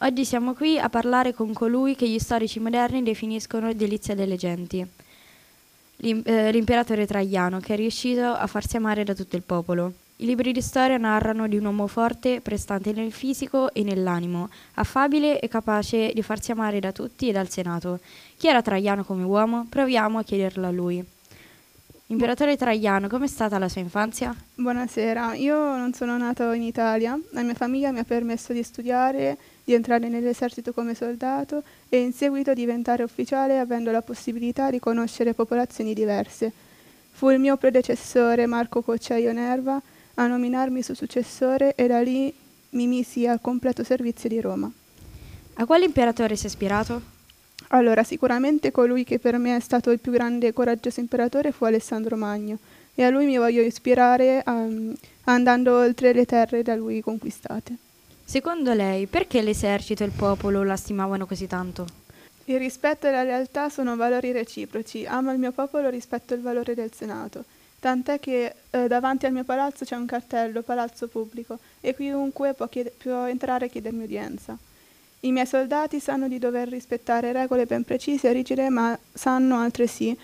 Oggi siamo qui a parlare con colui che gli storici moderni definiscono delizia delle genti, eh, l'imperatore Traiano, che è riuscito a farsi amare da tutto il popolo. I libri di storia narrano di un uomo forte, prestante nel fisico e nell'animo, affabile e capace di farsi amare da tutti e dal Senato. Chi era Traiano come uomo? Proviamo a chiederlo a lui. Imperatore Traiano, com'è stata la sua infanzia? Buonasera, io non sono nato in Italia, la mia famiglia mi ha permesso di studiare, di entrare nell'esercito come soldato e in seguito diventare ufficiale avendo la possibilità di conoscere popolazioni diverse. Fu il mio predecessore Marco Cocciaio Nerva a nominarmi suo successore e da lì mi misi al completo servizio di Roma. A quale imperatore si è ispirato? Allora, sicuramente colui che per me è stato il più grande e coraggioso imperatore fu Alessandro Magno e a lui mi voglio ispirare um, andando oltre le terre da lui conquistate. Secondo lei, perché l'esercito e il popolo la stimavano così tanto? Il rispetto e la lealtà sono valori reciproci. Amo il mio popolo rispetto il valore del Senato. Tant'è che eh, davanti al mio palazzo c'è un cartello, palazzo pubblico, e chiunque può, chied- può entrare e chiedermi udienza. I miei soldati sanno di dover rispettare regole ben precise e rigide, ma sanno altresì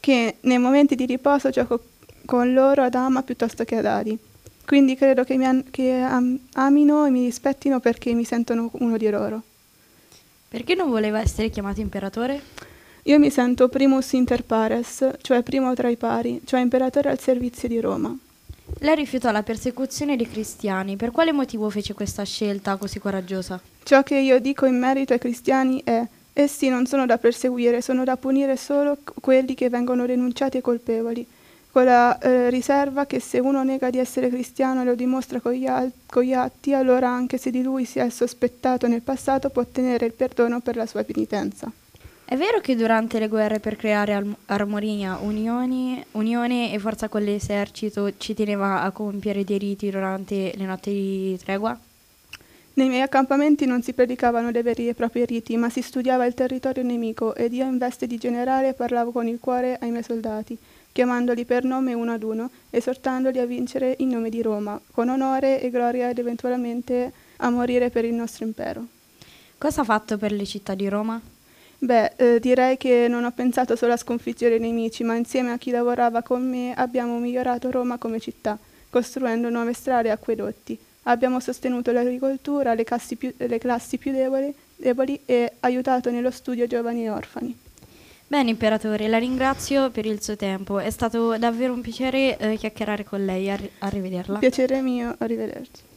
che nei momenti di riposo gioco con loro ad ama piuttosto che ad Adi. Quindi credo che mi an- che am- amino e mi rispettino perché mi sentono uno di loro. Perché non voleva essere chiamato imperatore? Io mi sento primus inter pares, cioè primo tra i pari, cioè imperatore al servizio di Roma. Lei rifiutò la persecuzione dei cristiani. Per quale motivo fece questa scelta così coraggiosa? Ciò che io dico in merito ai cristiani è essi non sono da perseguire, sono da punire solo quelli che vengono denunciati e colpevoli, con la eh, riserva che se uno nega di essere cristiano e lo dimostra con gli, al- con gli atti, allora anche se di lui si è sospettato nel passato può ottenere il perdono per la sua penitenza. È vero che durante le guerre per creare al- armonia, unioni, unione e forza con l'esercito ci teneva a compiere dei riti durante le notti di tregua? Nei miei accampamenti non si predicavano dei veri e propri riti, ma si studiava il territorio nemico ed io in veste di generale parlavo con il cuore ai miei soldati, chiamandoli per nome uno ad uno, esortandoli a vincere in nome di Roma, con onore e gloria ed eventualmente a morire per il nostro impero. Cosa ha fatto per le città di Roma? Beh, eh, direi che non ho pensato solo a sconfiggere i nemici, ma insieme a chi lavorava con me abbiamo migliorato Roma come città, costruendo nuove strade e acquedotti. Abbiamo sostenuto l'agricoltura, le classi più, le classi più deboli, deboli e aiutato nello studio giovani e orfani. Bene, imperatore, la ringrazio per il suo tempo. È stato davvero un piacere eh, chiacchierare con lei. Arri- arrivederla. Piacere mio, arrivederci.